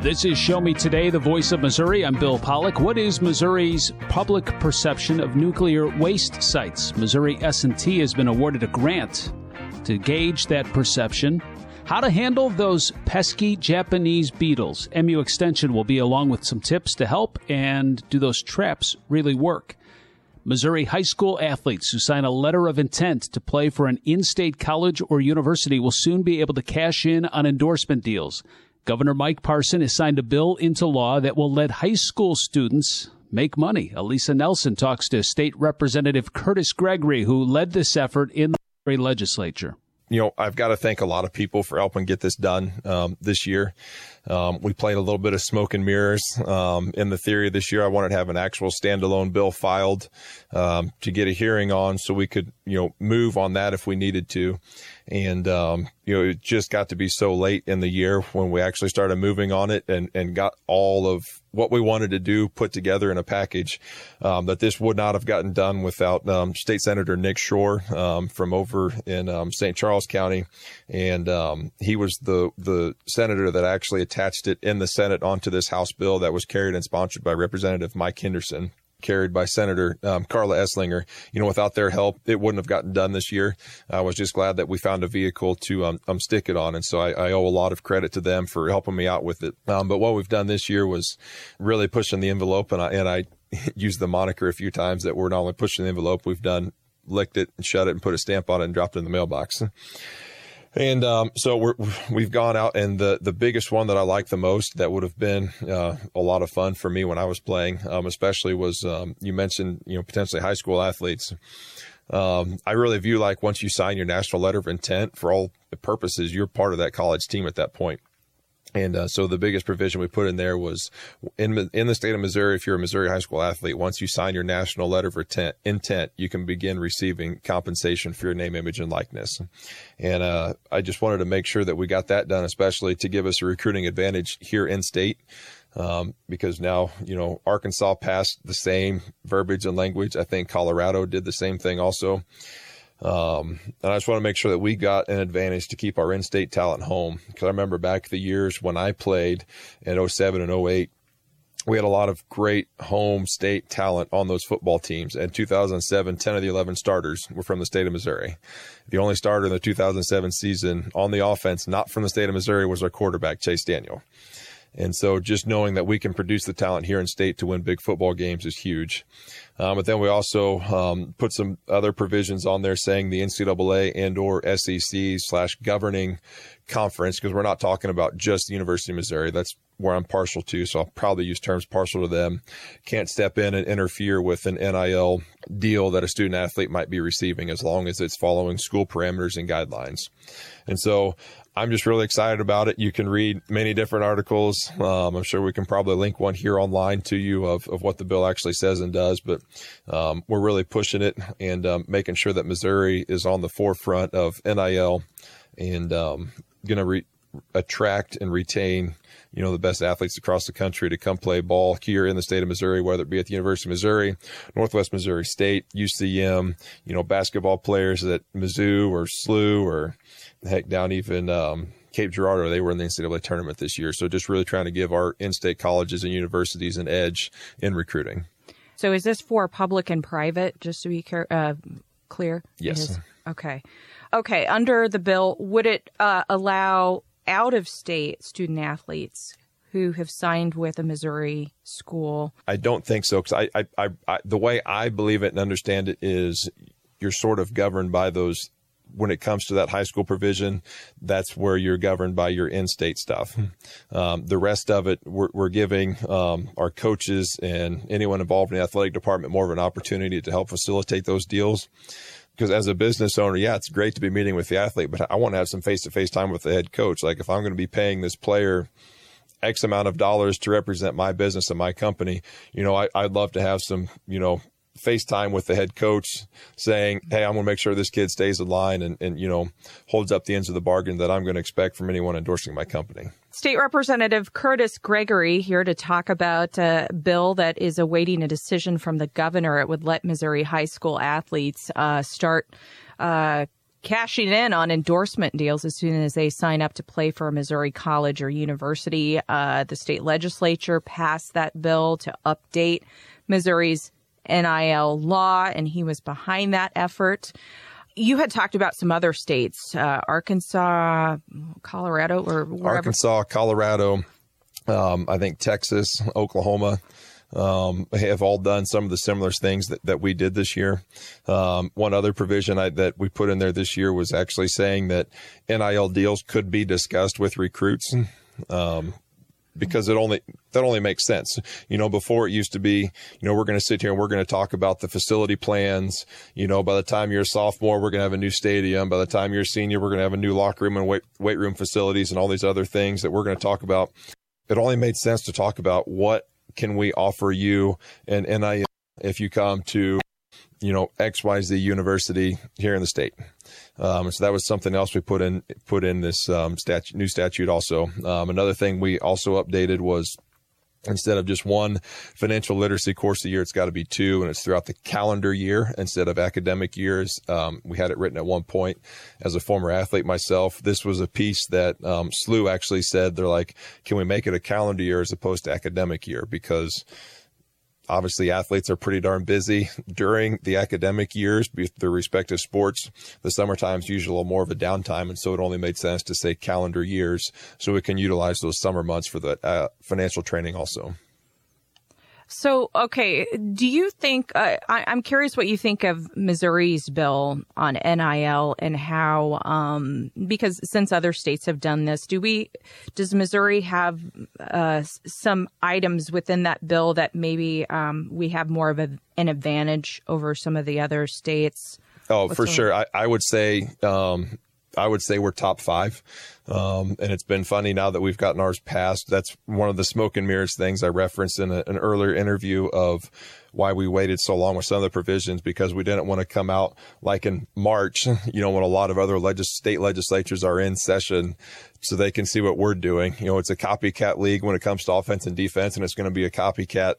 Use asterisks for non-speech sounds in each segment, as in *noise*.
This is Show Me Today, the voice of Missouri. I'm Bill Pollock. What is Missouri's public perception of nuclear waste sites? Missouri S&T has been awarded a grant to gauge that perception. How to handle those pesky Japanese beetles. MU Extension will be along with some tips to help and do those traps really work? Missouri high school athletes who sign a letter of intent to play for an in state college or university will soon be able to cash in on endorsement deals. Governor Mike Parson has signed a bill into law that will let high school students make money. Alisa Nelson talks to State Representative Kurtis Gregory, who led this effort in the legislature you know, I've got to thank a lot of people for helping get this done um, this year. Um, we played a little bit of smoke and mirrors um, in the theory this year. I wanted to have an actual standalone bill filed um, to get a hearing on, so we could, you know, move on that if we needed to. And, um, you know, it just got to be so late in the year when we actually started moving on it and, and got all of what we wanted to do put together in a package um, that this would not have gotten done without um, State Senator Nick Schroer um, from over in um, St. Charles County. And um, he was the, the senator that actually attached it in the Senate onto this House bill that was carried and sponsored by Representative Mike Henderson carried by Senator um, Karla Eslinger. You know, without their help, it wouldn't have gotten done this year. I was just glad that we found a vehicle to um, um stick it on, and so I, I, owe a lot of credit to them for helping me out with it. Um, but what we've done this year was really pushing the envelope, and I and I *laughs* used the moniker a few times that we're not only pushing the envelope, we've done licked it and shut it and put a stamp on it and dropped it in the mailbox. And um, so we're, we've gone out, and the, the biggest one that I like the most that would have been uh, a lot of fun for me when I was playing, um, especially was um, you mentioned you know potentially high school athletes. Um, I really view like once you sign your national letter of intent for all purposes, you're part of that college team at that point. And uh, so the biggest provision we put in there was in in the state of Missouri, if you're a Missouri high school athlete, once you sign your national letter of intent, intent you can begin receiving compensation for your name, image, and likeness. And uh, I just wanted to make sure that we got that done, especially to give us a recruiting advantage here in state. Um, because now, you know, Arkansas passed the same verbiage and language. I think Colorado did the same thing also. Um, and I just want to make sure that we got an advantage to keep our in-state talent home. Because I remember back the years when I played in 07 and 08, we had a lot of great home state talent on those football teams. And 2007, 10 of the 11 starters were from the state of Missouri. The only starter in the 2007 season on the offense, not from the state of Missouri, was our quarterback, Chase Daniel. And so just knowing that we can produce the talent here in state to win big football games is huge. Um, but then we also um, put some other provisions on there saying the NCAA and or SEC slash governing conference, because we're not talking about just the University of Missouri. That's where I'm partial to. So I'll probably use terms partial to them. Can't step in and interfere with an NIL deal that a student athlete might be receiving as long as it's following school parameters and guidelines. And so I'm just really excited about it. You can read many different articles. Um, I'm sure we can probably link one here online to you of, of what the bill actually says and does, but um, we're really pushing it and um, making sure that Missouri is on the forefront of NIL and um, going to re- attract and retain you know the best athletes across the country to come play ball here in the state of Missouri, whether it be at the University of Missouri, Northwest Missouri State, UCM, you know basketball players at Mizzou or SLU or heck, down even um, Cape Girardeau, they were in the NCAA tournament this year. So just really trying to give our in-state colleges and universities an edge in recruiting. So is this for public and private? Just to be uh, clear. Yes. Okay. Okay. Under the bill, would it uh, allow out-of-state student athletes who have signed with a Missouri school? I don't think so because I, I, I, the way I believe it and understand it is you're sort of governed by those when it comes to that high school provision, that's where you're governed by your in-state stuff. Um, the rest of it, we're, we're giving um, our coaches and anyone involved in the athletic department more of an opportunity to help facilitate those deals. Because as a business owner, yeah, it's great to be meeting with the athlete, but I want to have some face-to-face time with the head coach. Like if I'm going to be paying this player X amount of dollars to represent my business and my company, you know, I, I'd love to have some, you know, FaceTime with the head coach saying, Hey, I'm going to make sure this kid stays in line and, and, you know, holds up the ends of the bargain that I'm going to expect from anyone endorsing my company. State Representative Kurtis Gregory here to talk about a bill that is awaiting a decision from the governor. It would let Missouri high school athletes uh, start uh, cashing in on endorsement deals as soon as they sign up to play for a Missouri college or university. Uh, the state legislature passed that bill to update Missouri's NIL law, and he was behind that effort. You had talked about some other states, uh, Arkansas, Colorado, or wherever. Arkansas, Colorado, um, I think Texas, Oklahoma um, have all done some of the similar things that, that we did this year. Um, one other provision I, that we put in there this year was actually saying that NIL deals could be discussed with recruits. Um, because it only that only makes sense. You know, before it used to be, you know, we're going to sit here and we're going to talk about the facility plans. You know, by the time you're a sophomore, we're going to have a new stadium. By the time you're a senior, we're going to have a new locker room and weight, weight room facilities and all these other things that we're going to talk about. It only made sense to talk about what can we offer you and NIL if you come to, you know, XYZ university here in the state. Um, so that was something else we put in put in this um, new statute. Also, um, another thing we also updated was instead of just one financial literacy course a year, it's got to be two, and it's throughout the calendar year instead of academic years. Um, we had it written at one point. As a former athlete myself, this was a piece that um, SLU actually said they're like, can we make it a calendar year as opposed to academic year because obviously athletes are pretty darn busy *laughs* during the academic years with their respective sports. The summertime is usually a little more of a downtime, and so it only made sense to say calendar years so we can utilize those summer months for the uh, financial training also. So, okay, do you think, uh, I, am curious what you think of Missouri's bill on NIL and how, um, because since other states have done this, do we, does Missouri have uh, some items within that bill that maybe um, we have more of a, an advantage over some of the other states? Oh, What's for sure. I, I, would say, um, I would say we're top five. Um, and it's been funny now that we've gotten ours passed. That's one of the smoke and mirrors things I referenced in a, an earlier interview of why we waited so long with some of the provisions because we didn't want to come out like in March, *laughs* you know, when a lot of other legis- state legislatures are in session so they can see what we're doing. You know, it's a copycat league when it comes to offense and defense, and it's going to be a copycat,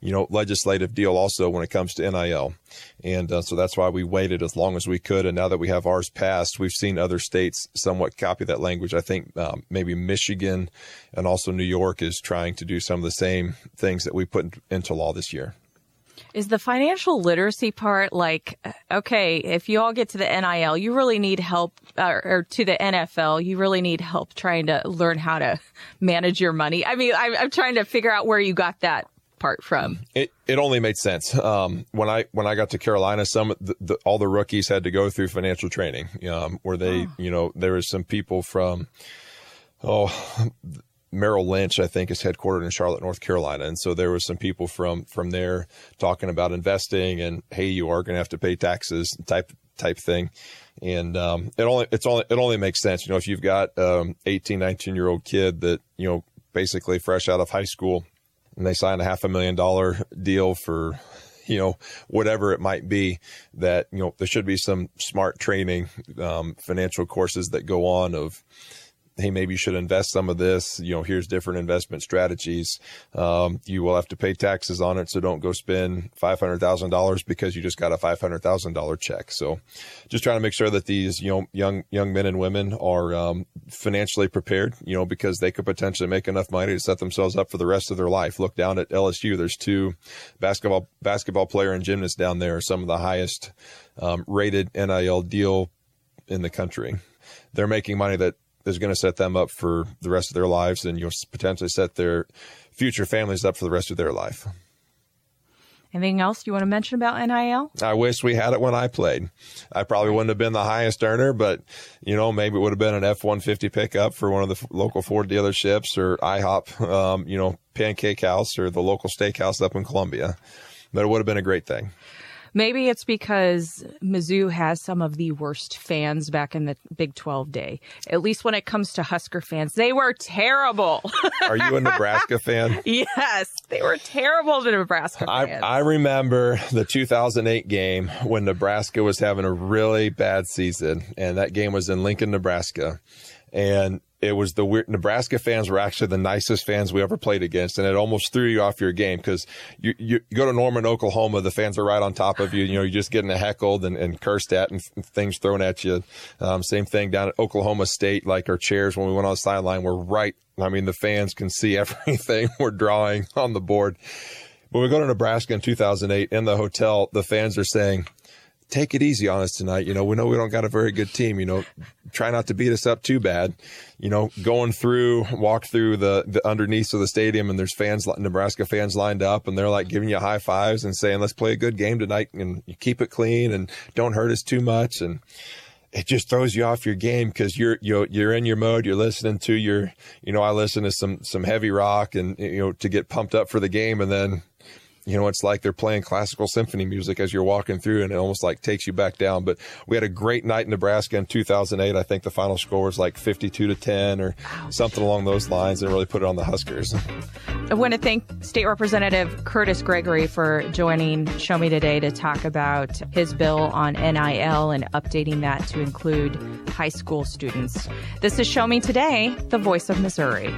you know, legislative deal also when it comes to NIL. And uh, so that's why we waited as long as we could. And now that we have ours passed, we've seen other states somewhat copy that language. I think um, maybe Michigan and also New York is trying to do some of the same things that we put into law this year. Is the financial literacy part like, okay, if you all get to the NIL, you really need help, uh, or to the NFL, you really need help trying to learn how to manage your money? I mean, I'm, I'm trying to figure out where you got that part from. It it only made sense. Um, when I when I got to Carolina, some the, the, all the rookies had to go through financial training, um, where they, oh. you know, there was some people from, oh, Merrill Lynch, I think, is headquartered in Charlotte, North Carolina, and so there was some people from from there talking about investing and hey, you are going to have to pay taxes type type thing, and um, it only it's only it only makes sense, you know, if you've got um, 18, 19 year old kid that you know basically fresh out of high school, and they sign a half a million dollar deal for you know, whatever it might be, that, you know, there should be some smart training, um, financial courses that go on of, hey, maybe you should invest some of this. You know, here's different investment strategies. Um, you will have to pay taxes on it, so don't go spend five hundred thousand dollars because you just got a five hundred thousand dollar check. So, just trying to make sure that these you know young young men and women are um, financially prepared. You know, because they could potentially make enough money to set themselves up for the rest of their life. Look down at LSU. There's two basketball basketball player and gymnast down there, some of the highest um, rated NIL deal in the country. They're making money that is going to set them up for the rest of their lives and you'll potentially set their future families up for the rest of their life. Anything else you want to mention about NIL? I wish we had it when I played. I probably wouldn't have been the highest earner, but you know, maybe it would have been an F one fifty pickup for one of the local Ford dealerships or IHOP, um, you know, Pancake House or the local steakhouse up in Columbia. But it would have been a great thing. Maybe it's because Mizzou has some of the worst fans back in the Big 12 day. At least when it comes to Husker fans, they were terrible. *laughs* Are you a Nebraska fan? yes, they were terrible to Nebraska fans. I, I remember the 2008 game when Nebraska was having a really bad season, and that game was in Lincoln, Nebraska and it was the weird Nebraska fans were actually the nicest fans we ever played against, and it almost threw you off your game because you, you, go to Norman, Oklahoma, the fans are right on top of you. You know, you're just getting heckled and, and cursed at and things thrown at you. Um, same thing down at Oklahoma State, like our chairs when we went on the sideline were right. I mean, the fans can see *laughs* everything we're drawing on the board. When we go to Nebraska in 2008 in the hotel, the fans are saying, take it easy on us tonight. You know, we know we don't got a very good team. You know, try not to beat us up too bad. You know, going through, walk through the, the underneath of the stadium and there's fans, Nebraska fans lined up and they're like giving you high fives and saying, let's play a good game tonight and keep it clean and don't hurt us too much. And it just throws you off your game because you're, you're, you're in your mode. You're listening to your, you know, I listen to some, some heavy rock and, you know, to get pumped up for the game. And then you know, it's like they're playing classical symphony music as you're walking through and it almost like takes you back down. But we had a great night in Nebraska in 2008. I think the final score was like 52 to 10 or something along those lines and really put it on the Huskers. I want to thank State Representative Kurtis Gregory for joining Show Me Today to talk about his bill on NIL and updating that to include high school students. This is Show Me Today, the voice of Missouri.